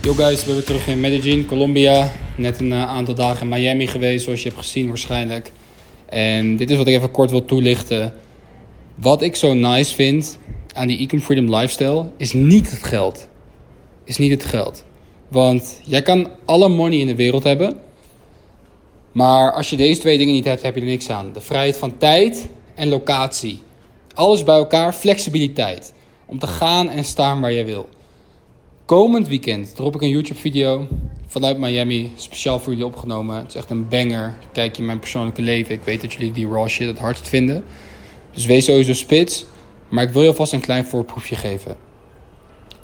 Yo guys, we zijn terug in Medellin, Colombia. Net een eh, aantal dagen in Miami geweest, zoals je hebt gezien waarschijnlijk. En dit is wat ik even kort wil toelichten. Wat ik zo nice vind aan die Econ Freedom lifestyle is niet het geld. Is niet het geld. Want jij kan alle money in de wereld hebben. Maar als je deze twee dingen niet hebt, heb je er niks aan. De vrijheid van tijd en locatie. Alles bij elkaar, flexibiliteit. Om te gaan en staan waar je wil. Komend weekend drop ik een YouTube-video vanuit Miami, speciaal voor jullie opgenomen. Het is echt een banger. Kijk je mijn persoonlijke leven. Ik weet dat jullie die raw shit het hardst vinden. Dus wees sowieso spits. Maar ik wil je alvast een klein voorproefje geven.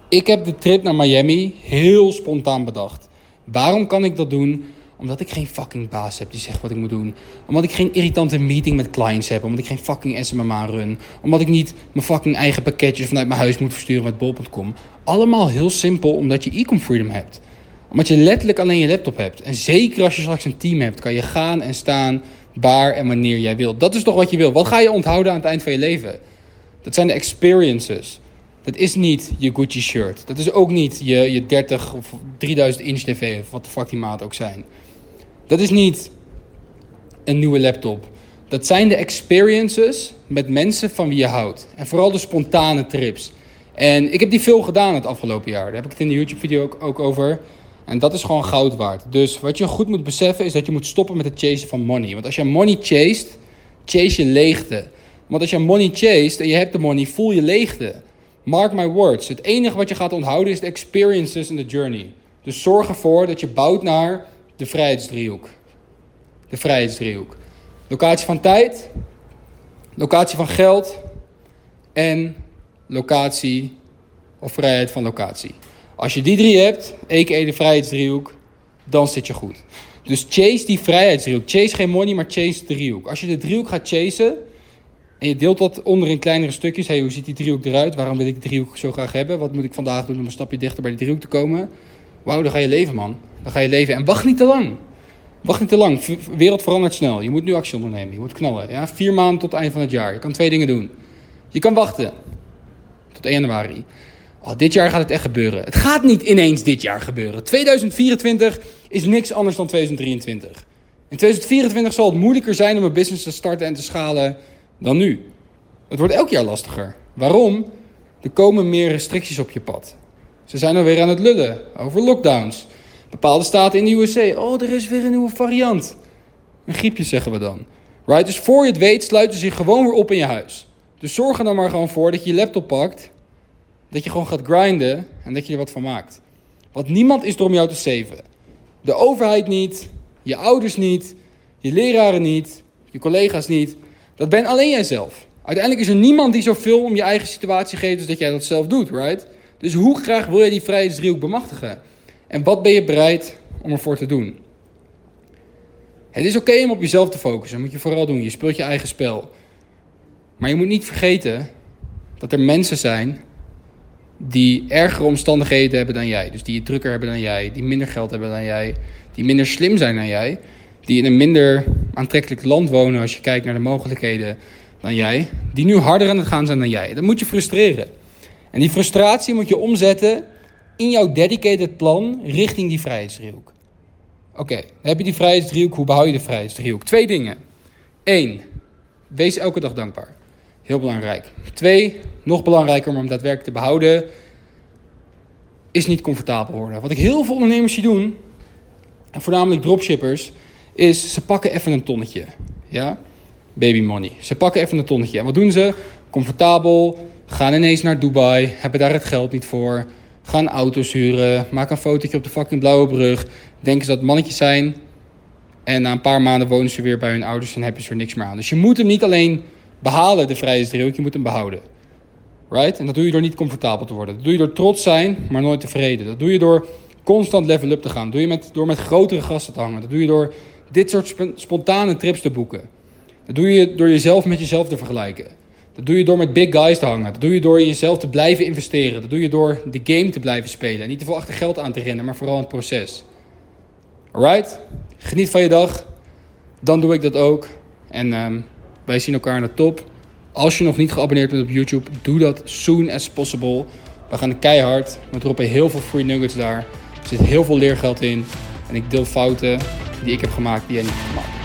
Ik heb de trip naar Miami heel spontaan bedacht. Waarom kan ik dat doen? Omdat ik geen fucking baas heb die zegt wat ik moet doen. Omdat ik geen irritante meeting met clients heb. Omdat ik geen fucking SMMA run. Omdat ik niet mijn fucking eigen pakketjes vanuit mijn huis moet versturen met bol.com. Allemaal heel simpel omdat je e-com freedom hebt. Omdat je letterlijk alleen je laptop hebt. En zeker als je straks een team hebt, kan je gaan en staan waar en wanneer jij wilt. Dat is toch wat je wil. Wat ga je onthouden aan het eind van je leven? Dat zijn de experiences. Dat is niet je Gucci shirt. Dat is ook niet je, je 30 of 3000 inch tv of wat de fuck die maat ook zijn. Dat is niet een nieuwe laptop. Dat zijn de experiences met mensen van wie je houdt. En vooral de spontane trips. En ik heb die veel gedaan het afgelopen jaar. Daar heb ik het in de YouTube-video ook, ook over. En dat is gewoon goud waard. Dus wat je goed moet beseffen is dat je moet stoppen met het chasen van money. Want als je money chased, chase je leegte. Want als je money chased en je hebt de money, voel je leegte. Mark my words. Het enige wat je gaat onthouden is de experiences in the journey. Dus zorg ervoor dat je bouwt naar de vrijheidsdriehoek. De vrijheidsdriehoek. Locatie van tijd, locatie van geld en locatie of vrijheid van locatie. Als je die drie hebt, a.k.a. de vrijheidsdriehoek, dan zit je goed. Dus chase die vrijheidsdriehoek. Chase geen money, maar chase de driehoek. Als je de driehoek gaat chasen en je deelt dat onder in kleinere stukjes. Hey, hoe ziet die driehoek eruit? Waarom wil ik die driehoek zo graag hebben? Wat moet ik vandaag doen om een stapje dichter bij die driehoek te komen? Wauw, dan ga je leven, man. Dan ga je leven. En wacht niet te lang. Wacht niet te lang. De wereld verandert snel. Je moet nu actie ondernemen. Je moet knallen. Ja? Vier maanden tot het eind van het jaar. Je kan twee dingen doen. Je kan wachten. Tot 1 januari. Oh, dit jaar gaat het echt gebeuren. Het gaat niet ineens dit jaar gebeuren. 2024 is niks anders dan 2023. In 2024 zal het moeilijker zijn om een business te starten en te schalen dan nu. Het wordt elk jaar lastiger. Waarom? Er komen meer restricties op je pad. Ze zijn alweer aan het lullen over lockdowns. Bepaalde staten in de USA. Oh, er is weer een nieuwe variant. Een griepje zeggen we dan. Right? Dus voor je het weet sluiten ze zich gewoon weer op in je huis. Dus zorg er dan maar gewoon voor dat je je laptop pakt. Dat je gewoon gaat grinden en dat je er wat van maakt. Want niemand is er om jou te saven. De overheid niet, je ouders niet, je leraren niet, je collega's niet. Dat ben alleen jijzelf. Uiteindelijk is er niemand die zoveel om je eigen situatie geeft als dat jij dat zelf doet, right? Dus hoe graag wil je die vrijheidsdriehoek bemachtigen? En wat ben je bereid om ervoor te doen? Het is oké om op jezelf te focussen, dat moet je vooral doen. Je speelt je eigen spel. Maar je moet niet vergeten dat er mensen zijn die ergere omstandigheden hebben dan jij. Dus die het drukker hebben dan jij, die minder geld hebben dan jij, die minder slim zijn dan jij, die in een minder aantrekkelijk land wonen als je kijkt naar de mogelijkheden dan jij, die nu harder aan het gaan zijn dan jij. Dat moet je frustreren. En die frustratie moet je omzetten in jouw dedicated plan richting die vrijheidsdriehoek. Oké, heb je die vrijheidsdriehoek. Hoe behoud je de vrijheidsdriehoek? Twee dingen. Eén, wees elke dag dankbaar. Heel belangrijk. Twee, nog belangrijker om hem daadwerkelijk te behouden, is niet comfortabel worden. Wat ik heel veel ondernemers zie doen, en voornamelijk dropshippers, is ze pakken even een tonnetje. Ja? Baby money. Ze pakken even een tonnetje. En wat doen ze? Comfortabel, gaan ineens naar Dubai, hebben daar het geld niet voor, gaan auto's huren, maken een fotootje op de fucking blauwe brug, denken ze dat mannetjes zijn. En na een paar maanden wonen ze weer bij hun ouders en hebben ze er niks meer aan. Dus je moet hem niet alleen behalen, de vrijheidsdriehoek, je moet hem behouden. Right? En dat doe je door niet comfortabel te worden. Dat doe je door trots zijn, maar nooit tevreden. Dat doe je door constant level up te gaan. Dat doe je met, door met grotere gasten te hangen. Dat doe je door dit soort spontane trips te boeken. Dat doe je door jezelf met jezelf te vergelijken. Dat doe je door met big guys te hangen. Dat doe je door jezelf te blijven investeren. Dat doe je door de game te blijven spelen. niet te veel achter geld aan te rennen, maar vooral het proces. Alright? Geniet van je dag. Dan doe ik dat ook. En um, wij zien elkaar aan de top. Als je nog niet geabonneerd bent op YouTube, doe dat soon as possible. We gaan keihard. We droppen heel veel free nuggets daar. Er zit heel veel leergeld in. En ik deel fouten die ik heb gemaakt die jij niet hebt gemaakt.